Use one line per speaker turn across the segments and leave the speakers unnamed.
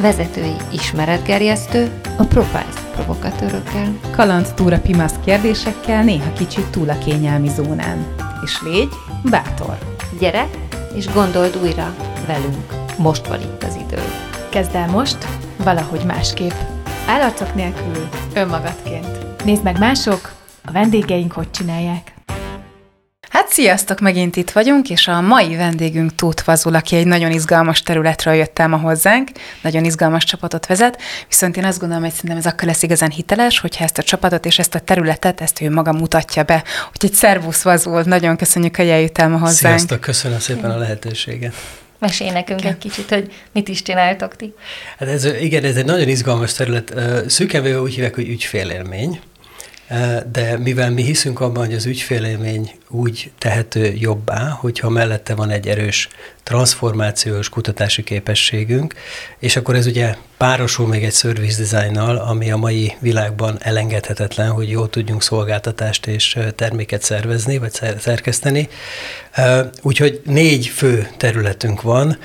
vezetői ismeretgerjesztő, a Profiles provokatőrökkel.
Kaland túra pimasz kérdésekkel, néha kicsit túl a kényelmi zónán. És légy bátor.
Gyere, és gondold újra velünk. Most van itt az idő.
Kezd el most, valahogy másképp. Állarcok nélkül, önmagadként. Nézd meg mások, a vendégeink hogy csinálják. Hát sziasztok, megint itt vagyunk, és a mai vendégünk Tóth Vazul, aki egy nagyon izgalmas területről jött el ma hozzánk, nagyon izgalmas csapatot vezet, viszont én azt gondolom, hogy szerintem ez akkor lesz igazán hiteles, hogyha ezt a csapatot és ezt a területet, ezt ő maga mutatja be. Úgyhogy szervusz Vazul, nagyon köszönjük, hogy eljött el ma hozzánk.
Sziasztok, köszönöm szépen a lehetőséget.
Mesélj nekünk egy kicsit, hogy mit is csináltok ti.
Hát ez, igen, ez egy nagyon izgalmas terület. Szűken úgy hívják, hogy ügyfélélmény. De mivel mi hiszünk abban, hogy az ügyfélélmény úgy tehető jobbá, hogyha mellette van egy erős transformációs kutatási képességünk, és akkor ez ugye párosul még egy service designnal, ami a mai világban elengedhetetlen, hogy jól tudjunk szolgáltatást és terméket szervezni, vagy szerkeszteni. Úgyhogy négy fő területünk van.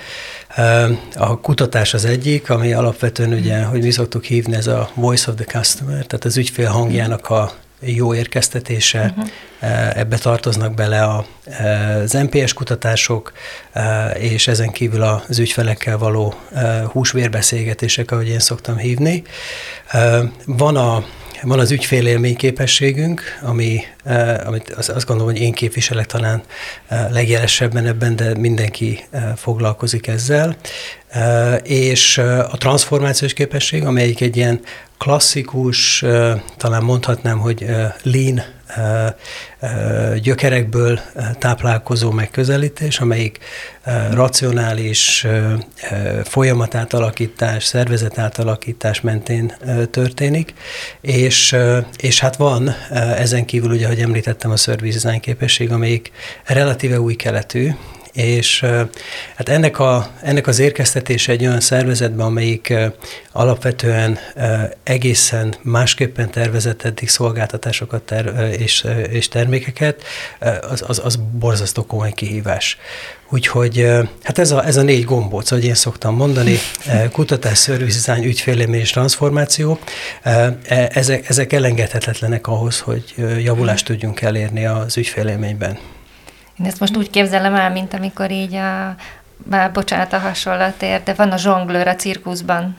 A kutatás az egyik, ami alapvetően ugye, hogy mi szoktuk hívni, ez a voice of the customer, tehát az ügyfél hangjának a jó érkeztetése, uh-huh. ebbe tartoznak bele a, az NPS kutatások, és ezen kívül az ügyfelekkel való húsvérbeszélgetések, ahogy én szoktam hívni. Van a van az ügyfélélmény képességünk, ami, amit azt gondolom, hogy én képviselek talán legjelesebben ebben, de mindenki foglalkozik ezzel. És a transformációs képesség, amelyik egy ilyen klasszikus, talán mondhatnám, hogy lean gyökerekből táplálkozó megközelítés, amelyik racionális folyamatátalakítás, szervezetátalakítás mentén történik, és, és hát van ezen kívül, ugye, ahogy említettem, a service design képesség, amelyik relatíve új keletű, és hát ennek, a, ennek az érkeztetése egy olyan szervezetben, amelyik alapvetően egészen másképpen tervezett eddig szolgáltatásokat ter, és, és termékeket, az, az, az borzasztó komoly kihívás. Úgyhogy hát ez a, ez a négy gombóc, ahogy én szoktam mondani, kutatás, szervizizány, ügyfélemény és transformáció, e, ezek, ezek elengedhetetlenek ahhoz, hogy javulást tudjunk elérni az ügyfélélményben.
Én ezt most úgy képzelem el, mint amikor így a, már bocsánat a hasonlatért, de van a zsonglőr a cirkuszban.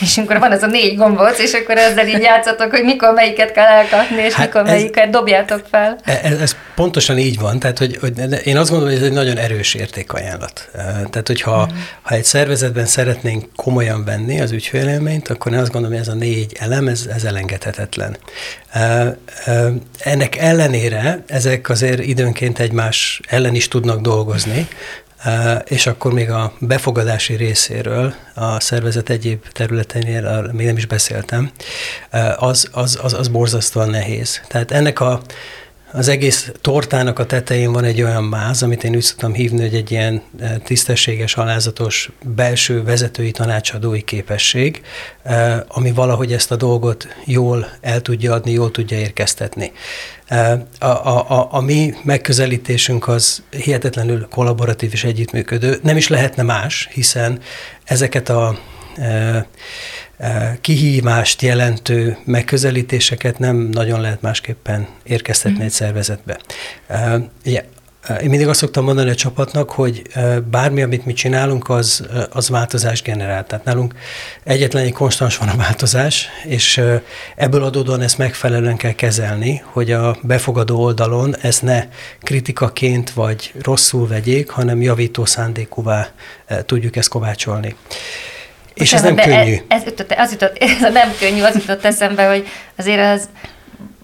És akkor van ez a négy gombóc, és akkor ezzel így játszatok, hogy mikor melyiket kell elkapni, és hát mikor ez, melyiket dobjátok fel.
Ez, e, ez pontosan így van, tehát hogy, hogy én azt gondolom, hogy ez egy nagyon erős értékajánlat. E, tehát, hogyha mm. ha egy szervezetben szeretnénk komolyan venni az ügyfélélményt, akkor én azt gondolom, hogy ez a négy elem, ez, ez elengedhetetlen. E, ennek ellenére ezek azért időnként egymás ellen is tudnak dolgozni, és akkor még a befogadási részéről a szervezet egyéb területeinél még nem is beszéltem, az, az, az, az borzasztóan nehéz. Tehát ennek a az egész tortának a tetején van egy olyan máz, amit én úgy szoktam hívni, hogy egy ilyen eh, tisztességes, alázatos belső vezetői tanácsadói képesség, eh, ami valahogy ezt a dolgot jól el tudja adni, jól tudja érkeztetni. Eh, a, a, a, a mi megközelítésünk az hihetetlenül kollaboratív és együttműködő. Nem is lehetne más, hiszen ezeket a kihívást jelentő megközelítéseket nem nagyon lehet másképpen érkeztetni egy szervezetbe. Ugye, én mindig azt szoktam mondani a csapatnak, hogy bármi, amit mi csinálunk, az, az változás generál. Tehát nálunk egyetlen egy konstans van a változás, és ebből adódóan ezt megfelelően kell kezelni, hogy a befogadó oldalon ezt ne kritikaként vagy rosszul vegyék, hanem javító szándékúvá tudjuk ezt kovácsolni. És ez nem könnyű.
Ez, ez jutott, az jutott, ez nem könnyű, az jutott eszembe, hogy azért az,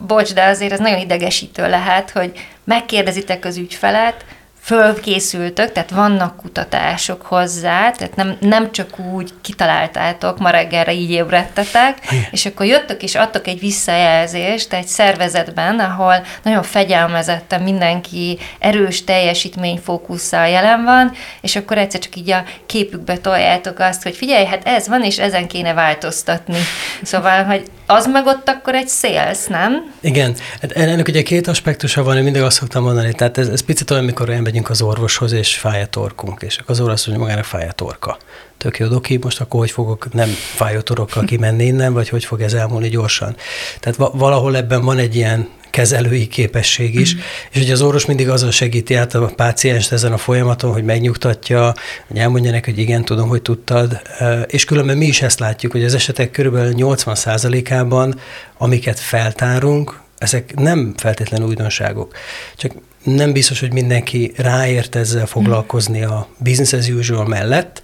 bocs, de azért ez nagyon idegesítő lehet, hogy megkérdezitek az ügyfelet, fölkészültök, tehát vannak kutatások hozzá, tehát nem, nem csak úgy kitaláltátok, ma reggelre így ébredtetek, és akkor jöttök és adtok egy visszajelzést egy szervezetben, ahol nagyon fegyelmezetten mindenki erős teljesítményfókusszal jelen van, és akkor egyszer csak így a képükbe toljátok azt, hogy figyelj, hát ez van, és ezen kéne változtatni. Szóval, hogy az meg ott akkor egy sales, nem?
Igen, hát ennek ugye két aspektusa van, én mindig azt szoktam mondani, tehát ez, ez picit olyan, mikor olyan elmegyünk az orvoshoz, és fáj a torkunk, és az orvos azt mondja, magának fáj a torka. Tök jó, doki, most akkor hogy fogok nem fájó torokkal kimenni innen, vagy hogy fog ez elmúlni gyorsan. Tehát valahol ebben van egy ilyen kezelői képesség is, mm. és hogy az orvos mindig azon segíti át a pácienst ezen a folyamaton, hogy megnyugtatja, hogy elmondja neki, hogy igen, tudom, hogy tudtad, és különben mi is ezt látjuk, hogy az esetek körülbelül 80%-ában, amiket feltárunk, ezek nem feltétlenül újdonságok. Csak nem biztos, hogy mindenki ráért ezzel foglalkozni a business as usual mellett,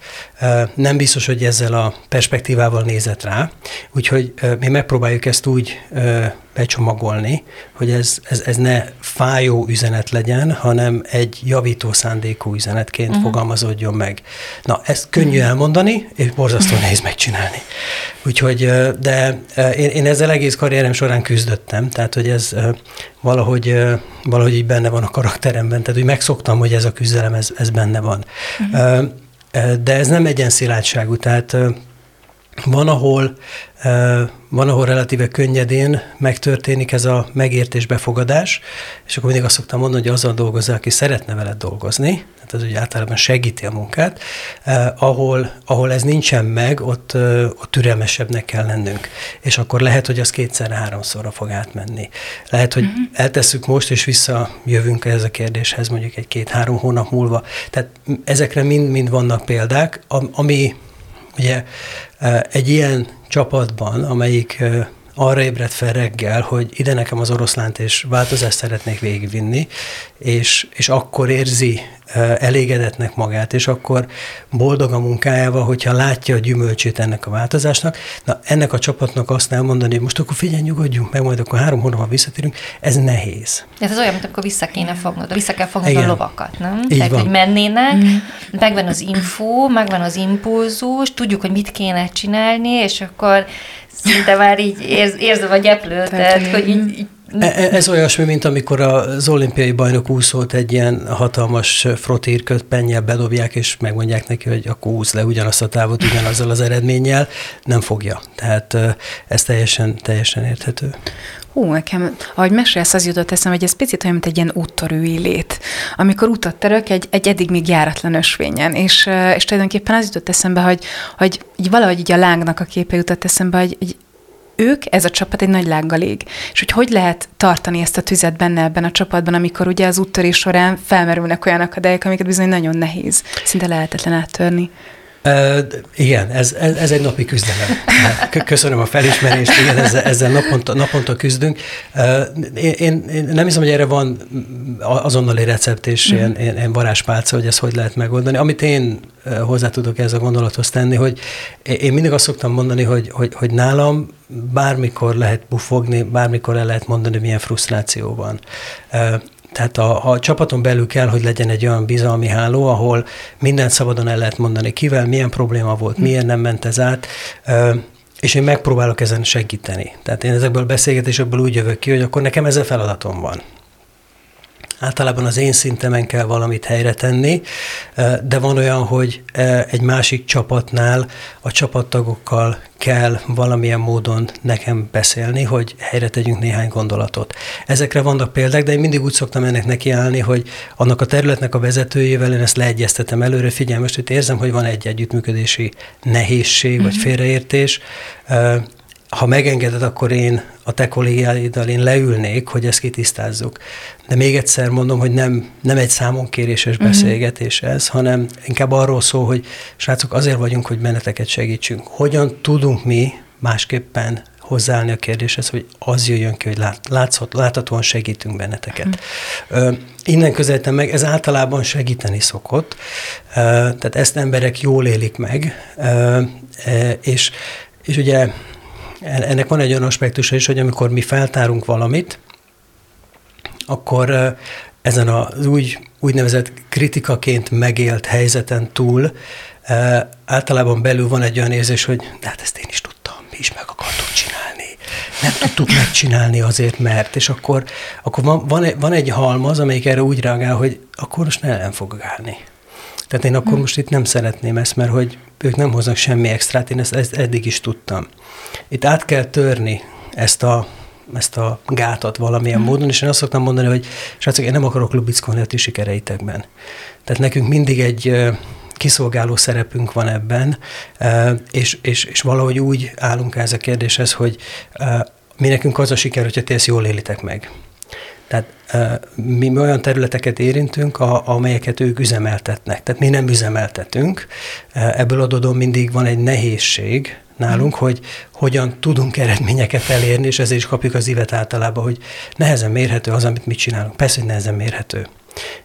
nem biztos, hogy ezzel a perspektívával nézett rá, úgyhogy mi megpróbáljuk ezt úgy becsomagolni, hogy ez, ez, ez ne fájó üzenet legyen, hanem egy javító szándékú üzenetként uh-huh. fogalmazódjon meg. Na, ezt könnyű elmondani, és borzasztó nehéz megcsinálni. Úgyhogy, de én, én ezzel egész karrierem során küzdöttem, tehát hogy ez valahogy, valahogy így benne van a karakteremben, tehát hogy megszoktam, hogy ez a küzdelem, ez, ez benne van. Uh-huh. De ez nem egyen szilárdságú, tehát van, ahol, van, ahol relatíve könnyedén megtörténik ez a megértés, befogadás, és akkor mindig azt szoktam mondani, hogy azzal dolgozzál, aki szeretne veled dolgozni, tehát ez ugye általában segíti a munkát, ahol, ahol ez nincsen meg, ott, ott türelmesebbnek kell lennünk. És akkor lehet, hogy az kétszer-háromszorra fog átmenni. Lehet, hogy uh-huh. eltesszük most, és visszajövünk ez a kérdéshez mondjuk egy két-három hónap múlva. Tehát ezekre mind-mind vannak példák, ami ugye egy ilyen csapatban, amelyik arra ébredt fel reggel, hogy ide nekem az oroszlánt és változást szeretnék végigvinni, és, és akkor érzi elégedetnek magát, és akkor boldog a munkájával, hogyha látja a gyümölcsét ennek a változásnak. Na, ennek a csapatnak azt elmondani, hogy most akkor figyelj, nyugodjunk meg, majd akkor három hónapban visszatérünk, ez nehéz.
Ez az olyan, mint akkor vissza kéne fognod, vissza kell fognod Igen. a lovakat, nem? Így Tehát, van. hogy mennének, mm. megvan az info, megvan az impulzus, tudjuk, hogy mit kéne csinálni, és akkor szinte már így érz, érzem a gyeplőt, tehát, hogy így, így
ez olyasmi, mint amikor az olimpiai bajnok úszolt egy ilyen hatalmas frotírköt pennyel bedobják, és megmondják neki, hogy akkor úsz le ugyanazt a távot ugyanazzal az eredménnyel, nem fogja. Tehát ez teljesen, teljesen érthető.
Hú, nekem, ahogy mesélsz, az jutott eszem, hogy ez picit olyan, mint egy ilyen úttörői lét, amikor utat terök egy, egy eddig még járatlan ösvényen, és, és tulajdonképpen az jutott eszembe, hogy, hogy így valahogy így a lángnak a képe jutott eszembe, hogy, hogy ők, ez a csapat egy nagy lánggal ég. És hogy hogy lehet tartani ezt a tüzet benne ebben a csapatban, amikor ugye az úttörés során felmerülnek olyan akadályok, amiket bizony nagyon nehéz, szinte lehetetlen áttörni.
Uh, igen, ez, ez, ez egy napi küzdelem. Köszönöm a felismerést, igen, ezzel, ezzel naponta, naponta küzdünk. Uh, én, én, én nem hiszem, hogy erre van azonnali recept és mm. ilyen, ilyen varázspálca, hogy ezt hogy lehet megoldani. Amit én hozzá tudok ez a gondolathoz tenni, hogy én mindig azt szoktam mondani, hogy, hogy, hogy nálam bármikor lehet bufogni, bármikor el lehet mondani, milyen frusztráció van. Tehát a, a csapaton belül kell, hogy legyen egy olyan bizalmi háló, ahol mindent szabadon el lehet mondani, kivel, milyen probléma volt, hm. milyen nem ment ez át, és én megpróbálok ezen segíteni. Tehát én ezekből a beszélgetésekből úgy jövök ki, hogy akkor nekem ez a feladatom van. Általában az én szintemen kell valamit helyre tenni, de van olyan, hogy egy másik csapatnál a csapattagokkal kell valamilyen módon nekem beszélni, hogy helyre tegyünk néhány gondolatot. Ezekre vannak példák, de én mindig úgy szoktam ennek nekiállni, hogy annak a területnek a vezetőjével én ezt leegyeztetem előre, figyelj, most itt érzem, hogy van egy együttműködési nehézség vagy mhm. félreértés, ha megengeded, akkor én a te kollégáiddal én leülnék, hogy ezt kitisztázzuk. De még egyszer mondom, hogy nem, nem egy számonkéréses uh-huh. beszélgetés ez, hanem inkább arról szól, hogy srácok, azért vagyunk, hogy benneteket segítsünk. Hogyan tudunk mi másképpen hozzáállni a kérdéshez, hogy az jöjjön ki, hogy lát, látszhat, láthatóan segítünk benneteket. Uh-huh. Innen közelítem meg, ez általában segíteni szokott, tehát ezt emberek jól élik meg, és, és ugye ennek van egy olyan aspektusa is, hogy amikor mi feltárunk valamit, akkor ezen az úgy, úgynevezett kritikaként megélt helyzeten túl általában belül van egy olyan érzés, hogy de hát ezt én is tudtam, mi is meg akartuk csinálni. Nem tudtuk megcsinálni azért, mert, és akkor, akkor van, van, egy, van egy halmaz, amelyik erre úgy reagál, hogy akkor most ne ellen fog állni. Tehát én akkor hm. most itt nem szeretném ezt, mert hogy ők nem hoznak semmi extrát, én ezt, ezt eddig is tudtam. Itt át kell törni ezt a ezt a gátat valamilyen mm. módon, és én azt szoktam mondani, hogy srácok, én nem akarok lubickolni a ti sikereitekben. Tehát nekünk mindig egy kiszolgáló szerepünk van ebben, és, és, és valahogy úgy állunk ez a kérdéshez, hogy mi nekünk az a siker, hogyha ti ezt jól élitek meg. Tehát mi, olyan területeket érintünk, a, amelyeket ők üzemeltetnek. Tehát mi nem üzemeltetünk. Ebből adódóan mindig van egy nehézség nálunk, mm. hogy hogyan tudunk eredményeket elérni, és ezért is kapjuk az ívet általában, hogy nehezen mérhető az, amit mi csinálunk. Persze, hogy nehezen mérhető.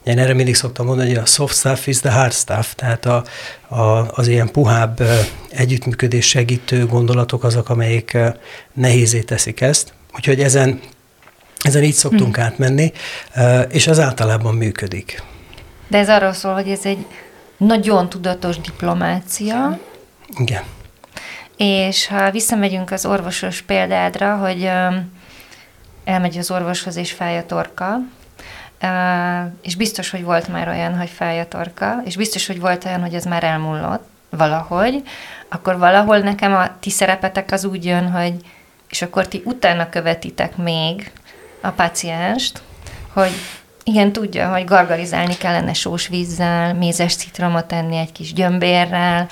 Én erre mindig szoktam mondani, hogy a soft stuff is the hard stuff, tehát a, a, az ilyen puhább együttműködés segítő gondolatok azok, amelyik nehézé teszik ezt. Úgyhogy ezen ezen így szoktunk hmm. átmenni, és ez általában működik.
De ez arról szól, hogy ez egy nagyon tudatos diplomácia.
Igen.
És ha visszamegyünk az orvosos példádra, hogy elmegy az orvoshoz és fáj a torka, és biztos, hogy volt már olyan, hogy fáj a torka, és biztos, hogy volt olyan, hogy ez már elmullott valahogy, akkor valahol nekem a ti szerepetek az úgy jön, hogy és akkor ti utána követitek még a pacienst, hogy igen, tudja, hogy gargarizálni kellene sós vízzel, mézes citromot tenni egy kis gyömbérrel,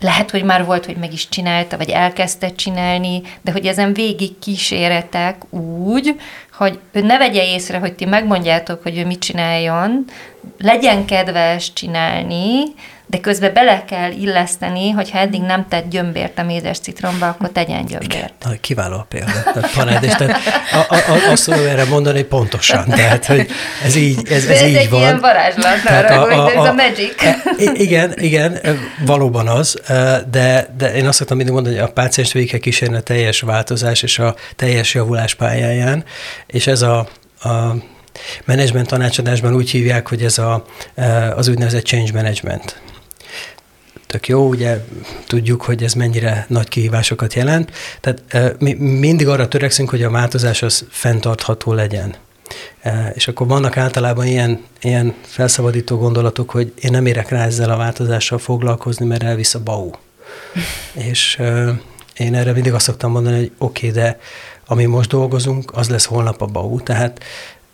lehet, hogy már volt, hogy meg is csinálta, vagy elkezdte csinálni, de hogy ezen végig kíséretek úgy, hogy ő ne vegye észre, hogy ti megmondjátok, hogy ő mit csináljon, legyen kedves csinálni, de közben bele kell illeszteni, hogyha eddig nem tett gyömbért a mézes citromba, akkor tegyen gyömbért.
Igen, kiváló a példa. Tehát és tehát a, a, azt tudom erre mondani pontosan, tehát hogy ez így, ez, ez,
ez
így
egy
van.
ilyen varázslat, tehát arra, a, a, ez a magic.
E, igen, igen, valóban az, de, de én azt szoktam mindig mondani, hogy a páciens végig kell kísérni a teljes változás és a teljes javulás pályáján, és ez a, a menedzsment tanácsadásban úgy hívják, hogy ez a, az úgynevezett change management tök jó, ugye tudjuk, hogy ez mennyire nagy kihívásokat jelent, tehát mi mindig arra törekszünk, hogy a változás az fenntartható legyen. És akkor vannak általában ilyen, ilyen felszabadító gondolatok, hogy én nem érek rá ezzel a változással foglalkozni, mert elvisz a bau. és én erre mindig azt szoktam mondani, hogy oké, okay, de ami most dolgozunk, az lesz holnap a bau. Tehát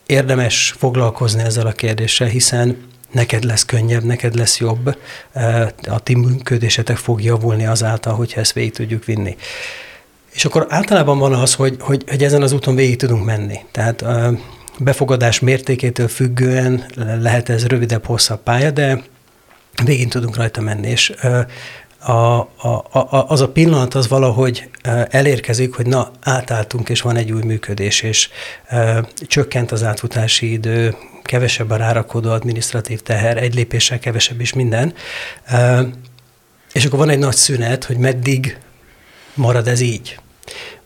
érdemes foglalkozni ezzel a kérdéssel, hiszen neked lesz könnyebb, neked lesz jobb, a ti működésetek fog javulni azáltal, hogyha ezt végig tudjuk vinni. És akkor általában van az, hogy, hogy, hogy ezen az úton végig tudunk menni. Tehát befogadás mértékétől függően lehet ez rövidebb, hosszabb pálya, de végig tudunk rajta menni. És a, a, a, az a pillanat az valahogy elérkezik, hogy na, átálltunk, és van egy új működés, és e, csökkent az átfutási idő, kevesebb a rárakodó administratív teher, egy lépéssel kevesebb is minden. És akkor van egy nagy szünet, hogy meddig marad ez így.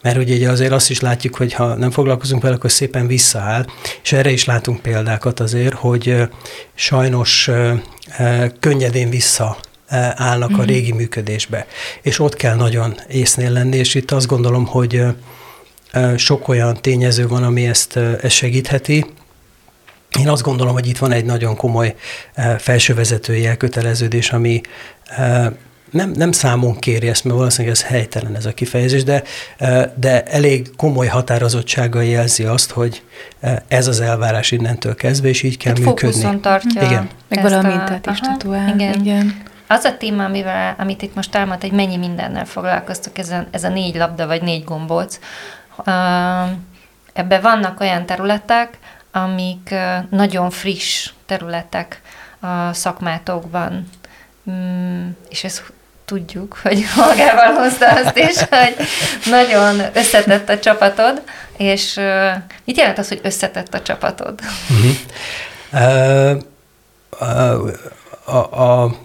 Mert ugye azért azt is látjuk, hogy ha nem foglalkozunk vele, akkor szépen visszaáll, és erre is látunk példákat azért, hogy sajnos könnyedén vissza állnak a mhm. régi működésbe. És ott kell nagyon észnél lenni, és itt azt gondolom, hogy sok olyan tényező van, ami ezt, ezt segítheti, én azt gondolom, hogy itt van egy nagyon komoly eh, felsővezetői elköteleződés, ami eh, nem, nem számon kéri ezt, mert valószínűleg ez helytelen ez a kifejezés, de, eh, de elég komoly határozottsággal jelzi azt, hogy ez az elvárás innentől kezdve, és így kell Itt működni.
tartja.
Igen.
Meg valami mintát is tatuál.
Igen. igen. Az a téma, amivel, amit itt most elmondta, hogy mennyi mindennel foglalkoztok, ez a, ez a négy labda, vagy négy gombóc, ebben vannak olyan területek, amik nagyon friss területek a szakmátokban. Mm, és ezt tudjuk, hogy magával hozta azt is, hogy nagyon összetett a csapatod, és mit jelent az, hogy összetett a csapatod?
Uh, uh, a, a,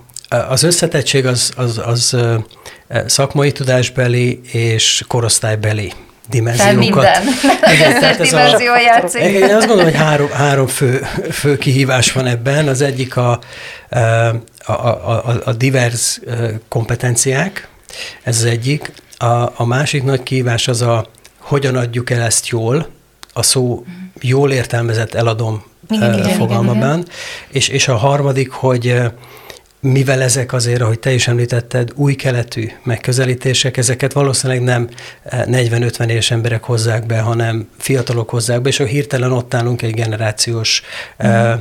az összetettség az, az, az szakmai tudásbeli és korosztálybeli dimenziókat.
Tehát minden. Igen, tehát ez dimenzió a, játszik.
Én azt gondolom, hogy három, három fő, fő kihívás van ebben. Az egyik a, a, a, a divers kompetenciák, ez az egyik. A, a másik nagy kihívás az a, hogyan adjuk el ezt jól, a szó jól értelmezett eladom igen, fogalmában. És, és a harmadik, hogy mivel ezek azért, ahogy te is említetted, új keletű megközelítések, ezeket valószínűleg nem 40-50 éves emberek hozzák be, hanem fiatalok hozzák be, és a hirtelen ott állunk egy generációs mm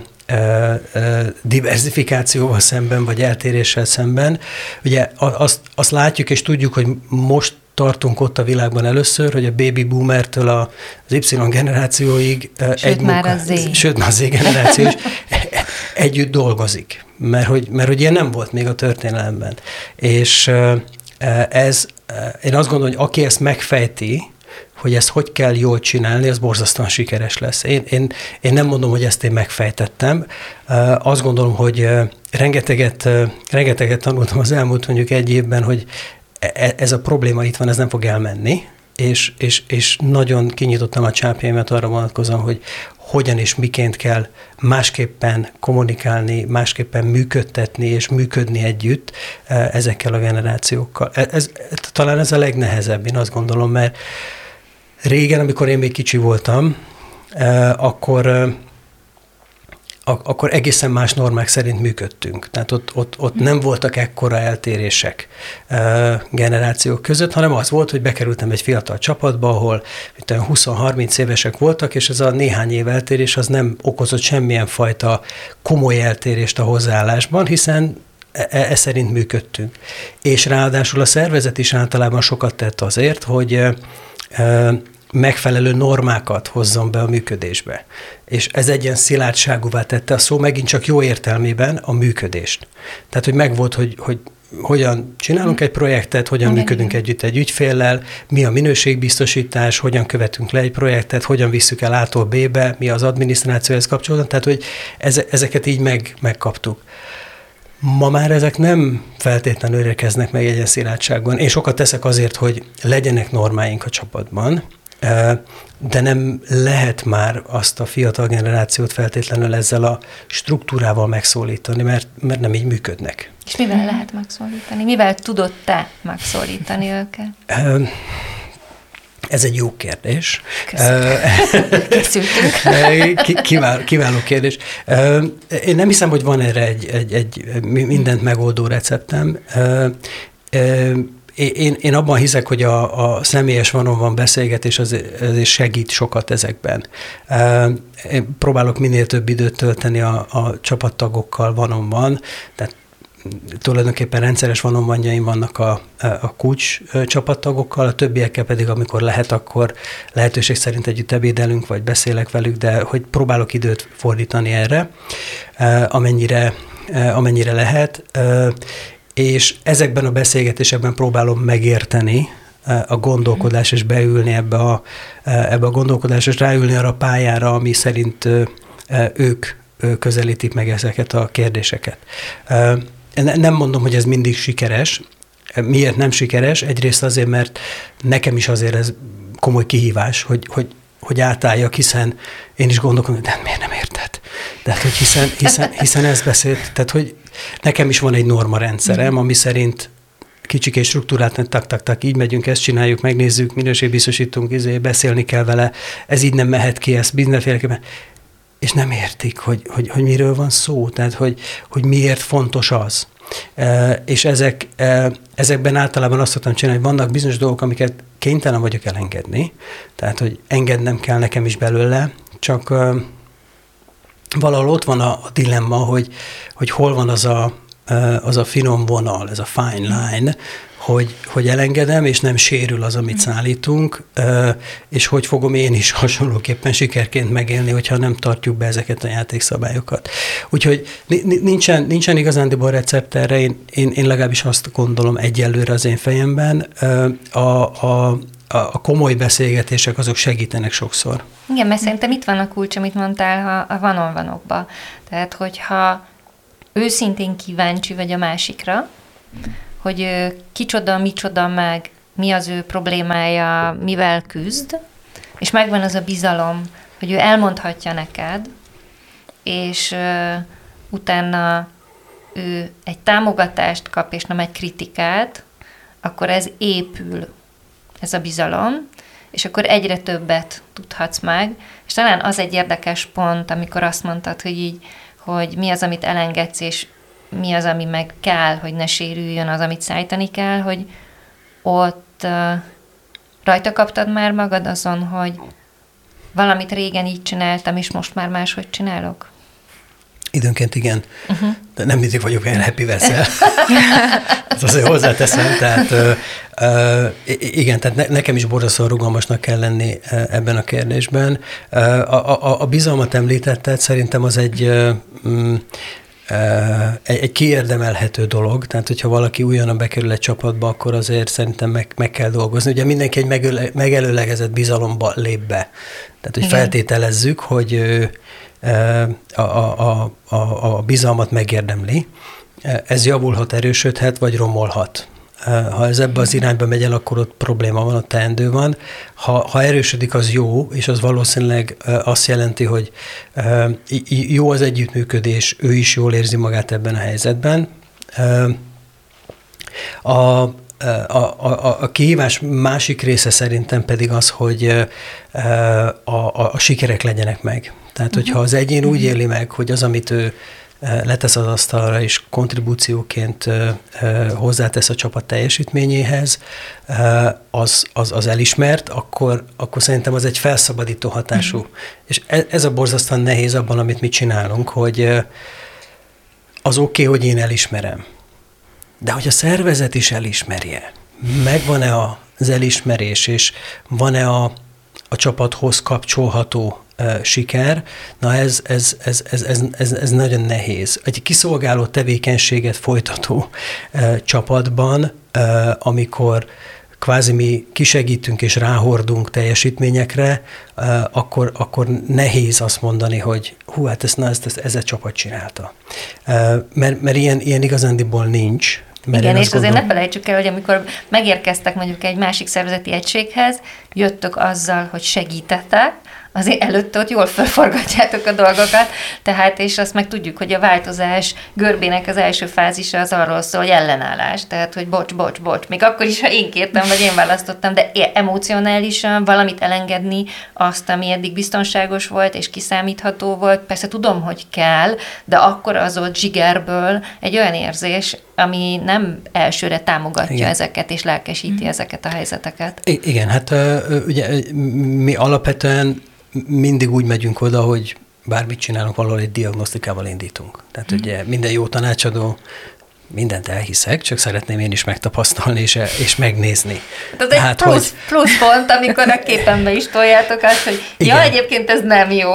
diversifikációval szemben, vagy eltéréssel szemben. Ugye azt, azt látjuk és tudjuk, hogy most tartunk ott a világban először, hogy a baby boomertől az Y generációig
sőt, egy már munka, a Z.
Sőt, már a Z generáció is együtt dolgozik, mert hogy, mert hogy ilyen nem volt még a történelemben. És ez, én azt gondolom, hogy aki ezt megfejti, hogy ezt hogy kell jól csinálni, az borzasztóan sikeres lesz. Én, én, én nem mondom, hogy ezt én megfejtettem. Azt gondolom, hogy rengeteget, rengeteget tanultam az elmúlt mondjuk egy évben, hogy e, e, ez a probléma itt van, ez nem fog elmenni, és, és, és nagyon kinyitottam a csápjaimat arra vonatkozóan, hogy hogyan és miként kell másképpen kommunikálni, másképpen működtetni és működni együtt ezekkel a generációkkal. Ez, ez, talán ez a legnehezebb, én azt gondolom, mert Régen, amikor én még kicsi voltam, akkor akkor egészen más normák szerint működtünk. Tehát ott, ott, ott nem voltak ekkora eltérések generációk között, hanem az volt, hogy bekerültem egy fiatal csapatba, ahol 20-30 évesek voltak, és ez a néhány év eltérés az nem okozott semmilyen fajta komoly eltérést a hozzáállásban, hiszen e, e, e szerint működtünk. És ráadásul a szervezet is általában sokat tett azért, hogy megfelelő normákat hozzon be a működésbe. És ez egy ilyen szilárdságúvá tette a szó megint csak jó értelmében a működést. Tehát, hogy megvolt, hogy, hogy hogyan csinálunk egy projektet, hogyan igen, működünk igen. együtt egy ügyféllel, mi a minőségbiztosítás, hogyan követünk le egy projektet, hogyan visszük el A-tól B-be, mi az adminisztrációhoz kapcsolatban, tehát hogy ezeket így meg, megkaptuk. Ma már ezek nem feltétlenül érkeznek meg egy szilárdságban. Én sokat teszek azért, hogy legyenek normáink a csapatban, de nem lehet már azt a fiatal generációt feltétlenül ezzel a struktúrával megszólítani, mert, mert nem így működnek.
És mivel lehet megszólítani? Mivel tudod te megszólítani őket?
Ez egy jó kérdés.
Készültünk.
Kiváló, kiváló kérdés. Én nem hiszem, hogy van erre egy, egy, egy mindent megoldó receptem én, én abban hiszek, hogy a, a személyes van beszélgetés az, az segít sokat ezekben. Én próbálok minél több időt tölteni a, a csapattagokkal van tehát tulajdonképpen rendszeres vanonvanjaim vannak a, a kulcs csapattagokkal, a többiekkel pedig, amikor lehet, akkor lehetőség szerint együtt ebédelünk, vagy beszélek velük, de hogy próbálok időt fordítani erre, amennyire, amennyire lehet, és ezekben a beszélgetésekben próbálom megérteni eh, a gondolkodás, és beülni ebbe a, eh, ebbe a gondolkodás, és ráülni arra a pályára, ami szerint eh, ők közelítik meg ezeket a kérdéseket. Nem mondom, hogy ez mindig sikeres. Miért nem sikeres? Egyrészt azért, mert nekem is azért ez komoly kihívás, hogy, hogy, hogy átálljak, hiszen én is gondolkodom, de miért nem érted? Tehát, hogy hiszen, hiszen, hiszen ez beszélt, tehát, hogy Nekem is van egy norma rendszerem, mm. ami szerint kicsik és struktúrát, tak, tak, tak, így megyünk, ezt csináljuk, megnézzük, minőségbiztosítunk, izé, beszélni kell vele, ez így nem mehet ki, ezt mindenféleképpen és nem értik, hogy, hogy, hogy miről van szó, tehát hogy, hogy miért fontos az. E, és ezek, e, ezekben általában azt szoktam csinálni, hogy vannak bizonyos dolgok, amiket kénytelen vagyok elengedni, tehát hogy engednem kell nekem is belőle, csak e, valahol ott van a, a dilemma, hogy, hogy hol van az a, az a finom vonal, ez a fine line, hogy, hogy elengedem, és nem sérül az, amit szállítunk, és hogy fogom én is hasonlóképpen sikerként megélni, hogyha nem tartjuk be ezeket a játékszabályokat. Úgyhogy nincsen, nincsen igazándiból recept erre, én, én, én legalábbis azt gondolom egyelőre az én fejemben. A, a, a komoly beszélgetések azok segítenek sokszor.
Igen, mert szerintem itt van a kulcs, amit mondtál ha a vanonvanokba. Tehát, hogyha őszintén kíváncsi vagy a másikra, hogy kicsoda, micsoda meg, mi az ő problémája, mivel küzd, és megvan az a bizalom, hogy ő elmondhatja neked, és uh, utána ő egy támogatást kap, és nem egy kritikát, akkor ez épül ez a bizalom, és akkor egyre többet tudhatsz meg. És talán az egy érdekes pont, amikor azt mondtad, hogy így, hogy mi az, amit elengedsz, és mi az, ami meg kell, hogy ne sérüljön az, amit szállítani kell, hogy ott uh, rajta kaptad már magad azon, hogy valamit régen így csináltam, és most már máshogy csinálok?
Időnként igen, uh-huh. de nem mindig vagyok olyan happy veszel. Ez azért hozzáteszem, tehát ö, ö, igen, tehát ne, nekem is borzasztóan rugalmasnak kell lenni ebben a kérdésben. A, a, a bizalmat említetted, szerintem az egy mm, egy, egy kiérdemelhető dolog, tehát hogyha valaki újonnan bekerül egy csapatba, akkor azért szerintem meg, meg kell dolgozni. Ugye mindenki egy megöle, megelőlegezett bizalomba lép be. Tehát, hogy Igen. feltételezzük, hogy a, a, a, a bizalmat megérdemli. Ez javulhat, erősödhet, vagy romolhat. Ha ez ebbe az irányba megy el, akkor ott probléma van, ott teendő van. Ha, ha erősödik, az jó, és az valószínűleg azt jelenti, hogy jó az együttműködés, ő is jól érzi magát ebben a helyzetben. A, a, a, a kihívás másik része szerintem pedig az, hogy a, a, a sikerek legyenek meg. Tehát, hogyha az egyén úgy éli meg, hogy az, amit ő letesz az asztalra, és kontribúcióként hozzátesz a csapat teljesítményéhez, az, az, az elismert, akkor, akkor szerintem az egy felszabadító hatású. Mm. És ez, ez a borzasztóan nehéz abban, amit mi csinálunk, hogy az oké, okay, hogy én elismerem. De hogy a szervezet is elismerje, megvan-e az elismerés, és van-e a, a csapathoz kapcsolható siker, na ez, ez, ez, ez, ez, ez, ez nagyon nehéz. Egy kiszolgáló tevékenységet folytató csapatban, amikor kvázi mi kisegítünk és ráhordunk teljesítményekre, akkor, akkor nehéz azt mondani, hogy hú, hát ezt, na, ezt, ezt ez a csapat csinálta. Mert, mert ilyen, ilyen igazándiból nincs,
mert Igen, és gondolom... azért ne felejtsük el, hogy amikor megérkeztek mondjuk egy másik szervezeti egységhez, jöttök azzal, hogy segítettek, azért előtte ott jól felforgatjátok a dolgokat, tehát és azt meg tudjuk, hogy a változás görbének az első fázisa az arról szól, hogy ellenállás, tehát hogy bocs, bocs, bocs, még akkor is, ha én kértem, vagy én választottam, de emocionálisan valamit elengedni azt, ami eddig biztonságos volt és kiszámítható volt, persze tudom, hogy kell, de akkor az ott zsigerből egy olyan érzés, ami nem elsőre támogatja Igen. ezeket és lelkesíti mm. ezeket a helyzeteket.
I- igen, hát ugye mi alapvetően mindig úgy megyünk oda, hogy bármit csinálunk, valahol egy diagnosztikával indítunk. Tehát mm. ugye minden jó tanácsadó mindent elhiszek, csak szeretném én is megtapasztalni és, és megnézni.
Ez egy hát, plusz, hogy... plusz pont, amikor a képembe is toljátok azt, hogy igen. ja, egyébként ez nem jó.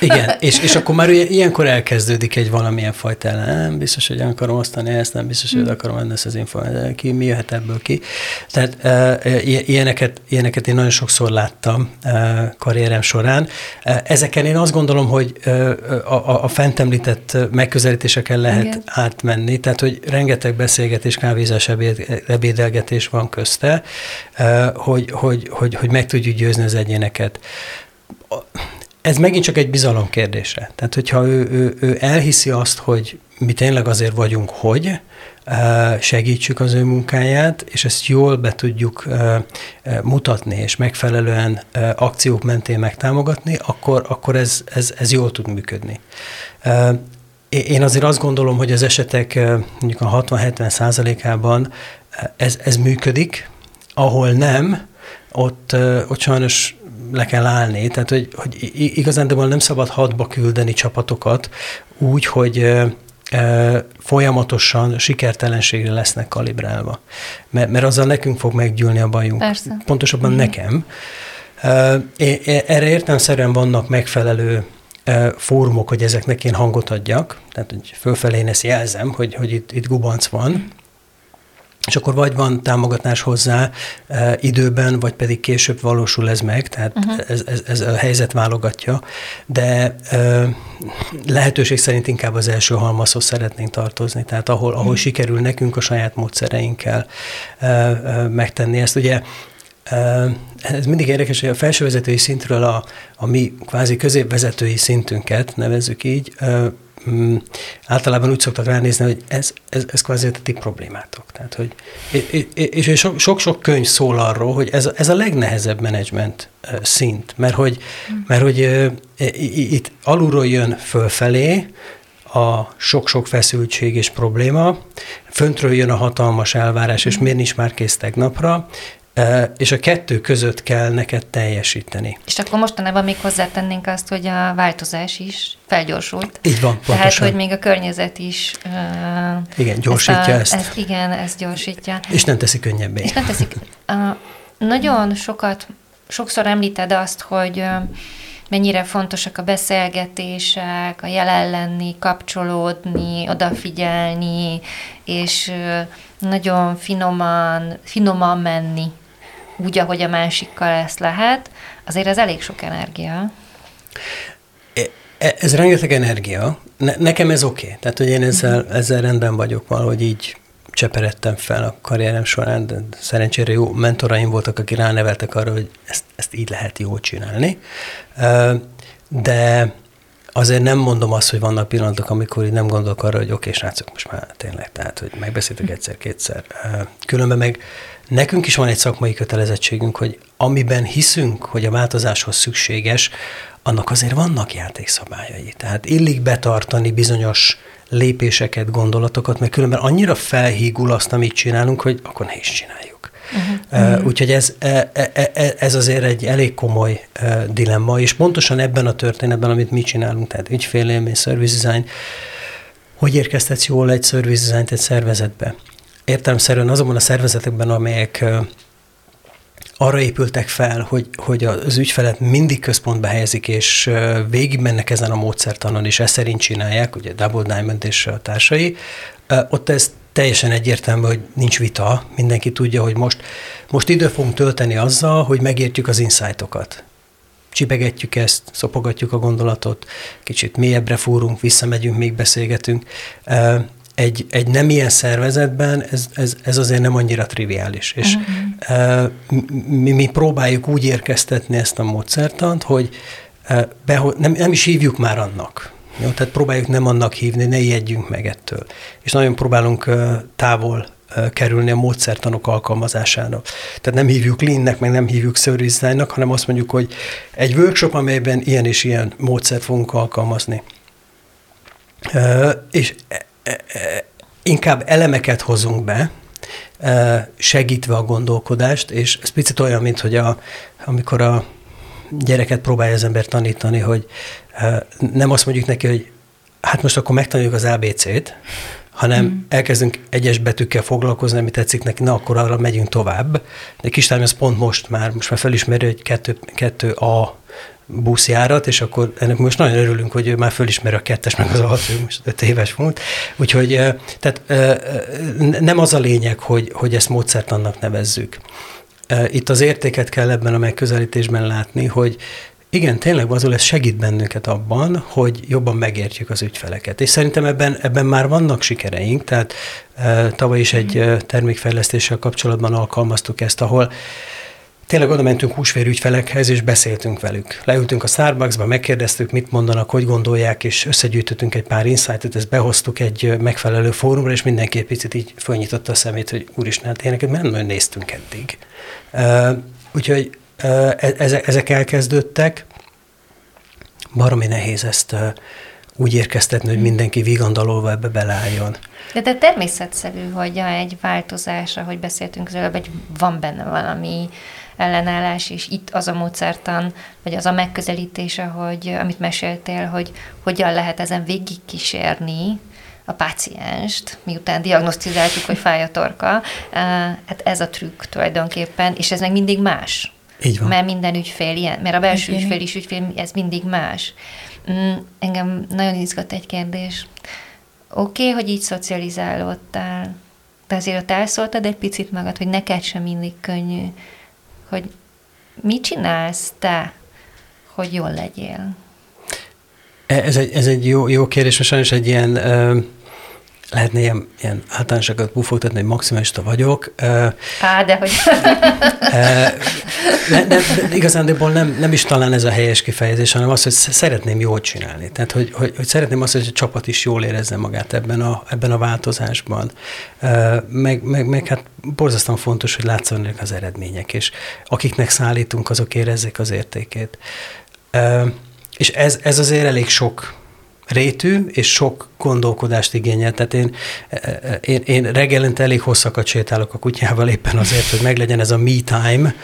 Igen, és, és akkor már ilyenkor elkezdődik egy valamilyen fajta ellen. Nem biztos, hogy akarom osztani ezt, nem biztos, hogy akarom enni ezt az információt. Ki, mi jöhet ebből ki? Tehát e, ilyeneket, ilyeneket én nagyon sokszor láttam e, karrierem során. E, ezeken én azt gondolom, hogy e, a, a, a fent említett megközelítéseken lehet igen. átmenni, tehát hogy rengeteg beszélgetés, kávézás, ebéd, ebédelgetés van közte, hogy, hogy, hogy, hogy meg tudjuk győzni az egyéneket. Ez megint csak egy bizalom kérdése. Tehát, hogyha ő, ő, ő elhiszi azt, hogy mi tényleg azért vagyunk, hogy segítsük az ő munkáját, és ezt jól be tudjuk mutatni, és megfelelően akciók mentén megtámogatni, akkor, akkor ez, ez, ez jól tud működni. Én azért azt gondolom, hogy az esetek mondjuk a 60-70 százalékában ez, ez működik, ahol nem, ott, ott sajnos le kell állni. Tehát, hogy, hogy igazán nem szabad hadba küldeni csapatokat úgy, hogy folyamatosan sikertelenségre lesznek kalibrálva. Mert, mert azzal nekünk fog meggyűlni a bajunk. Persze. Pontosabban mm. nekem. Erre értelmszerűen vannak megfelelő fórumok, hogy ezeknek én hangot adjak, tehát hogy fölfelé én ezt jelzem, hogy, hogy itt, itt gubanc van, és akkor vagy van támogatás hozzá e, időben, vagy pedig később valósul ez meg, tehát uh-huh. ez, ez, ez a helyzet válogatja, de e, lehetőség szerint inkább az első halmazhoz szeretnénk tartozni, tehát ahol, ahol uh-huh. sikerül nekünk a saját módszereinkkel e, e, megtenni ezt. Ugye ez mindig érdekes, hogy a felsővezetői szintről a, a mi kvázi középvezetői szintünket, nevezzük így, mm, általában úgy szoktak ránézni, hogy ez, ez, ez kvázi a ti problémátok. Tehát, hogy, és, és sok-sok könyv szól arról, hogy ez, ez a legnehezebb menedzsment szint, mert hogy, mert hogy itt alulról jön fölfelé, a sok-sok feszültség és probléma, föntről jön a hatalmas elvárás, és miért nincs már kész tegnapra, és a kettő között kell neked teljesíteni.
És akkor mostanában még hozzátennénk azt, hogy a változás is felgyorsult.
Így van, pontosan.
Tehát, hogy még a környezet is...
Uh, igen, gyorsítja ezt, a, ezt. ezt.
Igen, ezt gyorsítja.
És nem teszi könnyebbé.
És nem teszik. Uh, nagyon sokat, sokszor említed azt, hogy uh, mennyire fontosak a beszélgetések, a jelen lenni, kapcsolódni, odafigyelni, és nagyon finoman, finoman menni úgy, ahogy a másikkal ezt lehet, azért ez elég sok energia.
E, e, ez rengeteg energia. Ne, nekem ez oké. Okay. Tehát, hogy én ezzel, uh-huh. ezzel rendben vagyok valahogy így cseperedtem fel a karrierem során, de szerencsére jó mentoraim voltak, akik ráneveltek arra, hogy ezt, ezt így lehet jól csinálni. De azért nem mondom azt, hogy vannak pillanatok, amikor így nem gondolok arra, hogy oké, okay, srácok, most már tényleg, tehát, hogy megbeszéltük egyszer-kétszer. Különben meg nekünk is van egy szakmai kötelezettségünk, hogy amiben hiszünk, hogy a változáshoz szükséges, annak azért vannak játékszabályai. Tehát illik betartani bizonyos lépéseket, gondolatokat, mert különben annyira felhígul azt, amit csinálunk, hogy akkor ne is csináljuk. Uh-huh. Uh, úgyhogy ez, e, e, e, ez azért egy elég komoly dilemma, és pontosan ebben a történetben, amit mi csinálunk, tehát ügyfélélmény, service design, hogy érkeztetsz jól egy service design egy szervezetbe? Értelemszerűen azokban a szervezetekben, amelyek arra épültek fel, hogy, hogy az ügyfelet mindig központba helyezik, és végig mennek ezen a módszertanon, és ezt szerint csinálják, ugye Double Diamond és a társai, ott ez teljesen egyértelmű, hogy nincs vita, mindenki tudja, hogy most, most idő fogunk tölteni azzal, hogy megértjük az insightokat. Csipegetjük ezt, szopogatjuk a gondolatot, kicsit mélyebbre fúrunk, visszamegyünk, még beszélgetünk egy, egy nem ilyen szervezetben ez, ez, ez azért nem annyira triviális. És uh-huh. mi, mi próbáljuk úgy érkeztetni ezt a módszertant, hogy be, nem, nem is hívjuk már annak. Jó? Tehát próbáljuk nem annak hívni, ne ijedjünk meg ettől. És nagyon próbálunk távol kerülni a módszertanok alkalmazására. Tehát nem hívjuk lean meg nem hívjuk service hanem azt mondjuk, hogy egy workshop, amelyben ilyen és ilyen módszert fogunk alkalmazni. És inkább elemeket hozunk be, segítve a gondolkodást, és ez picit olyan, mint hogy a, amikor a gyereket próbálja az ember tanítani, hogy nem azt mondjuk neki, hogy hát most akkor megtanuljuk az ABC-t, hanem mm. elkezdünk egyes betűkkel foglalkozni, ami tetszik neki, na akkor arra megyünk tovább. De kislányom az pont most már, most már felismeri, hogy kettő, kettő A buszjárat, és akkor ennek most nagyon örülünk, hogy ő már fölismeri a kettes, meg az alsó, most öt éves volt. Úgyhogy tehát nem az a lényeg, hogy, hogy ezt módszert annak nevezzük. Itt az értéket kell ebben a megközelítésben látni, hogy igen, tényleg azul ez segít bennünket abban, hogy jobban megértjük az ügyfeleket. És szerintem ebben, ebben már vannak sikereink, tehát tavaly is egy termékfejlesztéssel kapcsolatban alkalmaztuk ezt, ahol tényleg oda mentünk húsvér ügyfelekhez, és beszéltünk velük. Leültünk a Starbucksba, megkérdeztük, mit mondanak, hogy gondolják, és összegyűjtöttünk egy pár insightot, ezt behoztuk egy megfelelő fórumra, és mindenki egy picit így fölnyitotta a szemét, hogy úristen, hát ilyeneket nem nagyon néztünk eddig. Uh, úgyhogy uh, ezek, elkezdődtek. Baromi nehéz ezt úgy érkeztetni, hogy mindenki vigandalolva ebbe beleálljon.
De, de természetszerű, hogy egy változás, ahogy beszéltünk az előbb, hogy van benne valami ellenállás, és itt az a módszertan, vagy az a megközelítése, hogy amit meséltél, hogy hogyan lehet ezen végigkísérni a pácienst, miután diagnosztizáltuk, hogy fáj a torka. Hát ez a trükk tulajdonképpen, és ez meg mindig más.
Így van.
Mert minden ügyfél ilyen, mert a belső ügyfél is ügyfél, ez mindig más. Mm, engem nagyon izgat egy kérdés. Oké, okay, hogy így szocializálódtál, de azért ott elszóltad egy picit magad, hogy neked sem mindig könnyű hogy mit csinálsz te, hogy jól legyél?
Ez egy, ez egy jó, jó kérdés, mert sajnos egy ilyen, lehetne ilyen, ilyen általánosokat bufogtatni, hogy maximalista vagyok.
Á, de hogy...
ne, ne, de igazándiból nem, nem is talán ez a helyes kifejezés, hanem az, hogy szeretném jól csinálni. Tehát, hogy, hogy, hogy szeretném azt, hogy a csapat is jól érezze magát ebben a, ebben a változásban. Meg, meg, meg hát borzasztóan fontos, hogy látszanak az eredmények, és akiknek szállítunk, azok érezzék az értékét. És ez, ez azért elég sok rétű, és sok gondolkodást igényel. Tehát én, én, én reggelente elég hosszakat sétálok a kutyával éppen azért, hogy meglegyen ez a me time,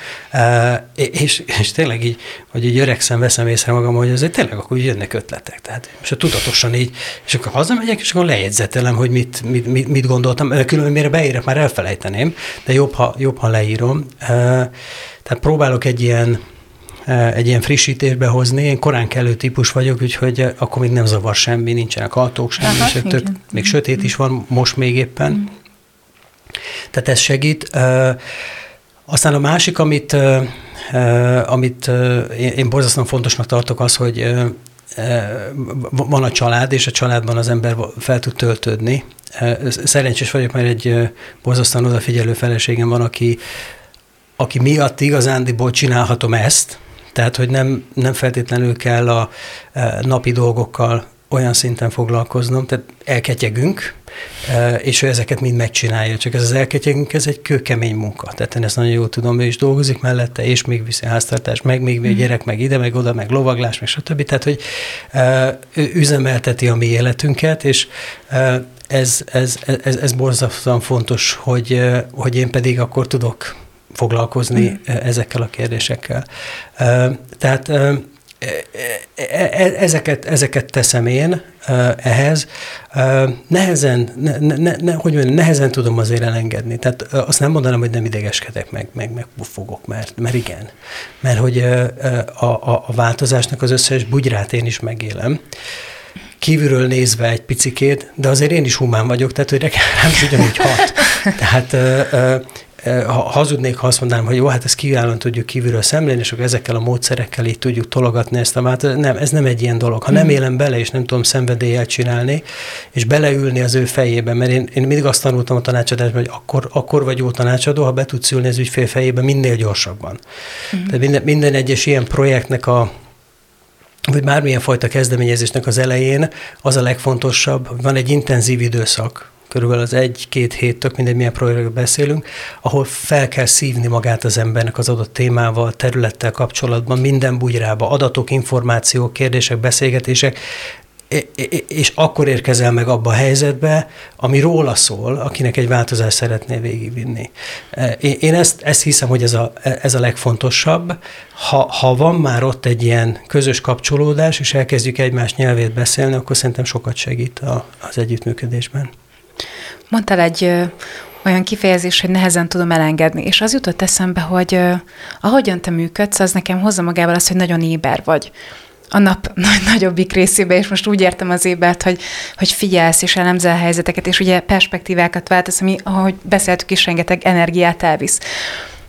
és, és tényleg így, hogy így öregszem, veszem észre magam, hogy azért tényleg akkor jönnek ötletek. Tehát, és tudatosan így, és akkor hazamegyek, és akkor lejegyzetelem, hogy mit, mit, mit, mit gondoltam, különben mire beírek, már elfelejteném, de jobb, ha, jobb, ha leírom. Tehát próbálok egy ilyen, egy ilyen frissítésbe hozni. Én korán kelő típus vagyok, úgyhogy akkor még nem zavar semmi, nincsenek ajtók, semmi, Aha, és még sötét is van, most még éppen. Mm. Tehát ez segít. Aztán a másik, amit, amit én borzasztóan fontosnak tartok, az, hogy van a család, és a családban az ember fel tud töltődni. Szerencsés vagyok, mert egy borzasztóan odafigyelő feleségem van, aki, aki miatt igazándiból csinálhatom ezt, tehát, hogy nem, nem feltétlenül kell a e, napi dolgokkal olyan szinten foglalkoznom, tehát elketyegünk, e, és ő ezeket mind megcsinálja, csak ez az elketyegünk, ez egy kőkemény munka. Tehát én ezt nagyon jól tudom, ő is dolgozik mellette, és még viszi háztartás, meg még mm. gyerek, meg ide, meg oda, meg lovaglás, meg stb. Tehát, hogy e, ő üzemelteti a mi életünket, és ez, ez, ez, ez borzasztóan fontos, hogy, hogy én pedig akkor tudok foglalkozni mm. ezekkel a kérdésekkel. Tehát e, e, e, ezeket, ezeket teszem én ehhez. Nehezen, ne, ne, ne, hogy mondjam, nehezen tudom azért elengedni. Tehát azt nem mondanám, hogy nem idegeskedek meg, meg, meg fogok, mert, mert igen. Mert hogy a, a, a változásnak az összes bugyrát én is megélem kívülről nézve egy picikét, de azért én is humán vagyok, tehát hogy rám is ugyanúgy hat. Tehát ha hazudnék, ha azt mondanám, hogy jó, hát ezt kiválóan tudjuk kívülről szemlélni, és akkor ezekkel a módszerekkel így tudjuk tologatni ezt a mát. Nem, ez nem egy ilyen dolog. Ha nem mhm. élem bele, és nem tudom szenvedéllyel csinálni, és beleülni az ő fejébe, mert én, én mindig azt tanultam a tanácsadásban, hogy akkor, akkor vagy jó tanácsadó, ha be tudsz ülni az ügyfél fejébe minél gyorsabban. Mm. Tehát minden, minden egyes ilyen projektnek a vagy bármilyen fajta kezdeményezésnek az elején az a legfontosabb, van egy intenzív időszak, körülbelül az egy-két hét, tök mindegy, milyen projektről beszélünk, ahol fel kell szívni magát az embernek az adott témával, területtel kapcsolatban, minden bugyrába, adatok, információk, kérdések, beszélgetések, és akkor érkezel meg abba a helyzetbe, ami róla szól, akinek egy változást szeretné végigvinni. Én ezt, ezt hiszem, hogy ez a, ez a legfontosabb. Ha, ha van már ott egy ilyen közös kapcsolódás, és elkezdjük egymás nyelvét beszélni, akkor szerintem sokat segít a, az együttműködésben.
Mondtál egy ö, olyan kifejezés, hogy nehezen tudom elengedni, és az jutott eszembe, hogy ö, ahogyan te működsz, az nekem hozza magával azt, hogy nagyon éber vagy a nap nagy, nagyobbik részébe, és most úgy értem az ébert, hogy, hogy figyelsz és elemzel helyzeteket, és ugye perspektívákat váltasz, ami, ahogy beszéltük is, rengeteg energiát elvisz.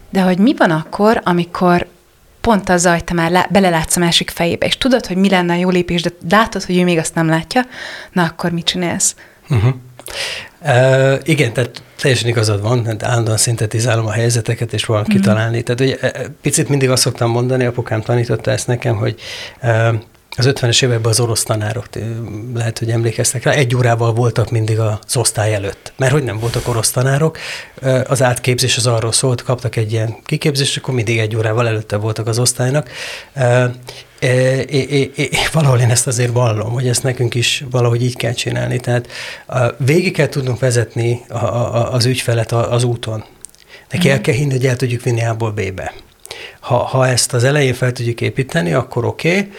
De hogy mi van akkor, amikor pont az zaj, te már lá, belelátsz a másik fejébe, és tudod, hogy mi lenne a jó lépés, de látod, hogy ő még azt nem látja, na akkor mit csinálsz? Uh-huh.
Uh, igen, tehát teljesen igazad van, hát állandóan szintetizálom a helyzeteket, és valami mm. kitalálni. Tehát ugye, picit mindig azt szoktam mondani, apukám tanította ezt nekem, hogy uh, az 50-es években az orosz tanárok, lehet, hogy emlékeztek rá, egy órával voltak mindig az osztály előtt. Mert hogy nem voltak orosz tanárok, az átképzés az arról szólt, kaptak egy ilyen kiképzést, akkor mindig egy órával előtte voltak az osztálynak. É, é, é, valahol én ezt azért vallom, hogy ezt nekünk is valahogy így kell csinálni. Tehát végig kell tudnunk vezetni a, a, az ügyfelet az úton. Neki el kell hinni, hogy el tudjuk vinni A-ból B-be. Ha, ha ezt az elején fel tudjuk építeni, akkor oké, okay,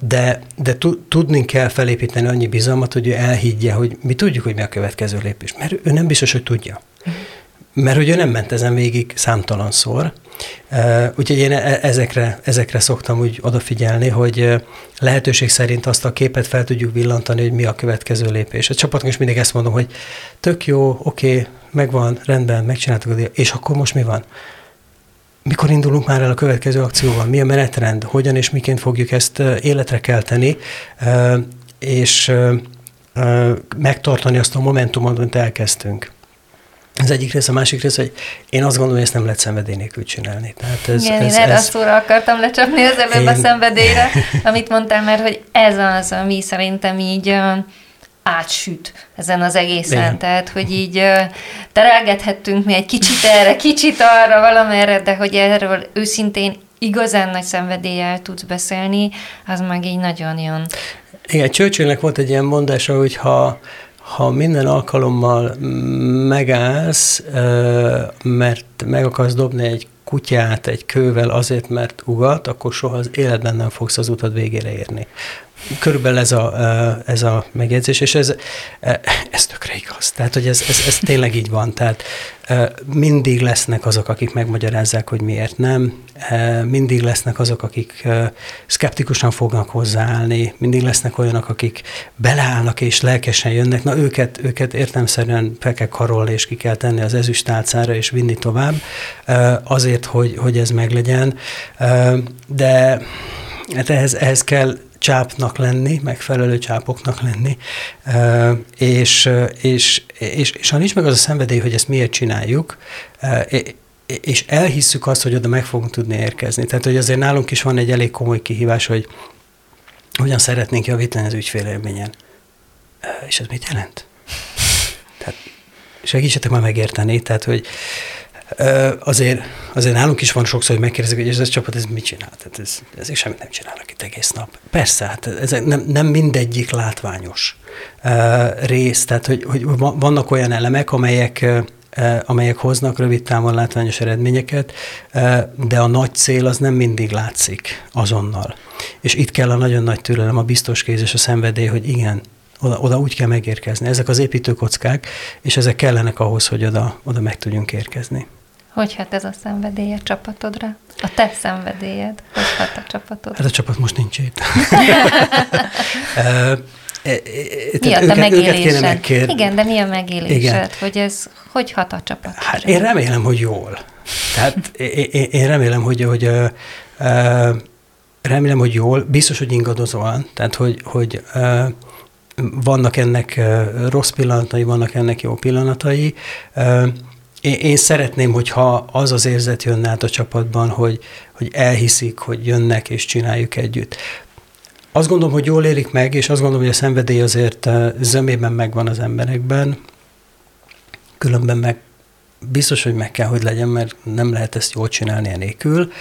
de, de tudni kell felépíteni annyi bizalmat, hogy ő elhiggye, hogy mi tudjuk, hogy mi a következő lépés. Mert ő nem biztos, hogy tudja. Mert hogy ő nem ment ezen végig számtalanszor. Úgyhogy én e, ezekre, ezekre szoktam úgy odafigyelni, hogy lehetőség szerint azt a képet fel tudjuk villantani, hogy mi a következő lépés. A csapatnak is mindig ezt mondom, hogy tök jó, oké, okay, megvan, rendben, megcsináltuk, és akkor most mi van? Mikor indulunk már el a következő akcióval, mi a menetrend, hogyan és miként fogjuk ezt életre kelteni, és megtartani azt a momentumot, amit elkezdtünk. Az egyik rész, a másik rész, hogy én azt gondolom, hogy ezt nem lehet szenvedély nélkül csinálni.
Tehát ez, Igen, ez, én erre ez... szóra akartam lecsapni az előbb én... a szenvedélyre, amit mondtál, mert hogy ez az, ami szerintem így átsüt ezen az egészen. Igen. Tehát, hogy így terelgethettünk mi egy kicsit erre, kicsit arra, valamerre, de hogy erről őszintén igazán nagy szenvedéllyel tudsz beszélni, az meg így nagyon jön.
Igen, Churchillnek volt egy ilyen mondása, hogy ha, ha minden alkalommal megállsz, mert meg akarsz dobni egy kutyát egy kővel azért, mert ugat, akkor soha az életben nem fogsz az utad végére érni. Körülbelül ez a, ez a megjegyzés, és ez, ez tökre igaz. Tehát, hogy ez, ez, ez tényleg így van. Tehát mindig lesznek azok, akik megmagyarázzák, hogy miért nem, mindig lesznek azok, akik szkeptikusan fognak hozzáállni, mindig lesznek olyanok, akik beleállnak és lelkesen jönnek, na őket, őket értemszerűen fel kell karolni, és ki kell tenni az ezüstálcára, és vinni tovább, azért, hogy, hogy ez meglegyen. De hát ehhez, ehhez kell csápnak lenni, megfelelő csápoknak lenni, és, és, és, és ha nincs meg az a szenvedély, hogy ezt miért csináljuk, és elhisszük azt, hogy oda meg fogunk tudni érkezni. Tehát, hogy azért nálunk is van egy elég komoly kihívás, hogy hogyan szeretnénk javítani az ügyfélélményen. És ez mit jelent? Tehát segítsetek már megérteni, tehát, hogy azért, azért nálunk is van sokszor, hogy megkérdezik, hogy ez a csapat ez mit csinál? Tehát ez, ezek semmit nem csinálnak itt egész nap. Persze, hát ez nem, nem mindegyik látványos rész, tehát hogy, hogy vannak olyan elemek, amelyek amelyek hoznak rövid távon látványos eredményeket, de a nagy cél az nem mindig látszik azonnal. És itt kell a nagyon nagy türelem, a biztos kéz és a szenvedély, hogy igen, oda, oda úgy kell megérkezni. Ezek az építőkockák, és ezek kellenek ahhoz, hogy oda, oda meg tudjunk érkezni.
Hogy hát ez a szenvedélye csapatodra? A te szenvedélyed, hogy a csapatodra?
Hát a csapat most nincs itt.
E, e, mi a te megélésed? Megkér... Igen, de mi a megélésed? Igen. Hogy ez hogy hat a csapat?
Hát én remélem, hogy jól. Tehát én, én remélem, hogy, hogy uh, uh, remélem, hogy jól, biztos, hogy ingadozóan, tehát hogy, hogy uh, vannak ennek rossz pillanatai, vannak ennek jó pillanatai. Én, én szeretném, hogyha az az érzet jönne át a csapatban, hogy, hogy elhiszik, hogy jönnek és csináljuk együtt. Azt gondolom, hogy jól élik meg, és azt gondolom, hogy a szenvedély azért eh, zömében megvan az emberekben, különben meg biztos, hogy meg kell, hogy legyen, mert nem lehet ezt jól csinálni enélkül.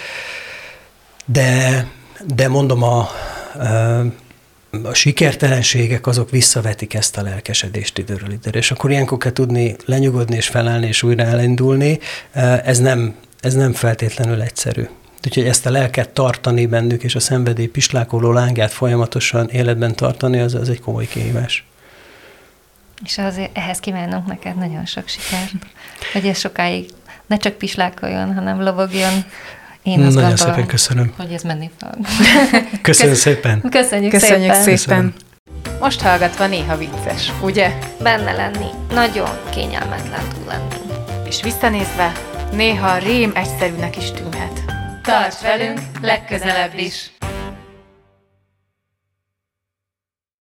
De, de mondom, a, eh, a sikertelenségek azok visszavetik ezt a lelkesedést időről időre, és akkor ilyenkor kell tudni lenyugodni és felállni és újra elindulni. Ez nem, ez nem feltétlenül egyszerű. Úgyhogy ezt a lelket tartani bennük, és a szenvedély pislákoló lángát folyamatosan életben tartani, az, az egy komoly kihívás.
És azért ehhez kívánunk neked nagyon sok sikert, hogy ez sokáig ne csak pislákoljon, hanem lovogjon.
Én azt Nagyon gondolom, szépen köszönöm.
Hogy ez menni fog.
Köszönöm szépen.
Köszönjük,
Köszönjük
szépen.
szépen. Most hallgatva néha vicces, ugye?
Benne lenni, nagyon kényelmetlen túl lenni.
És visszanézve, néha rém egyszerűnek is tűnhet.
Tarts velünk legközelebb is!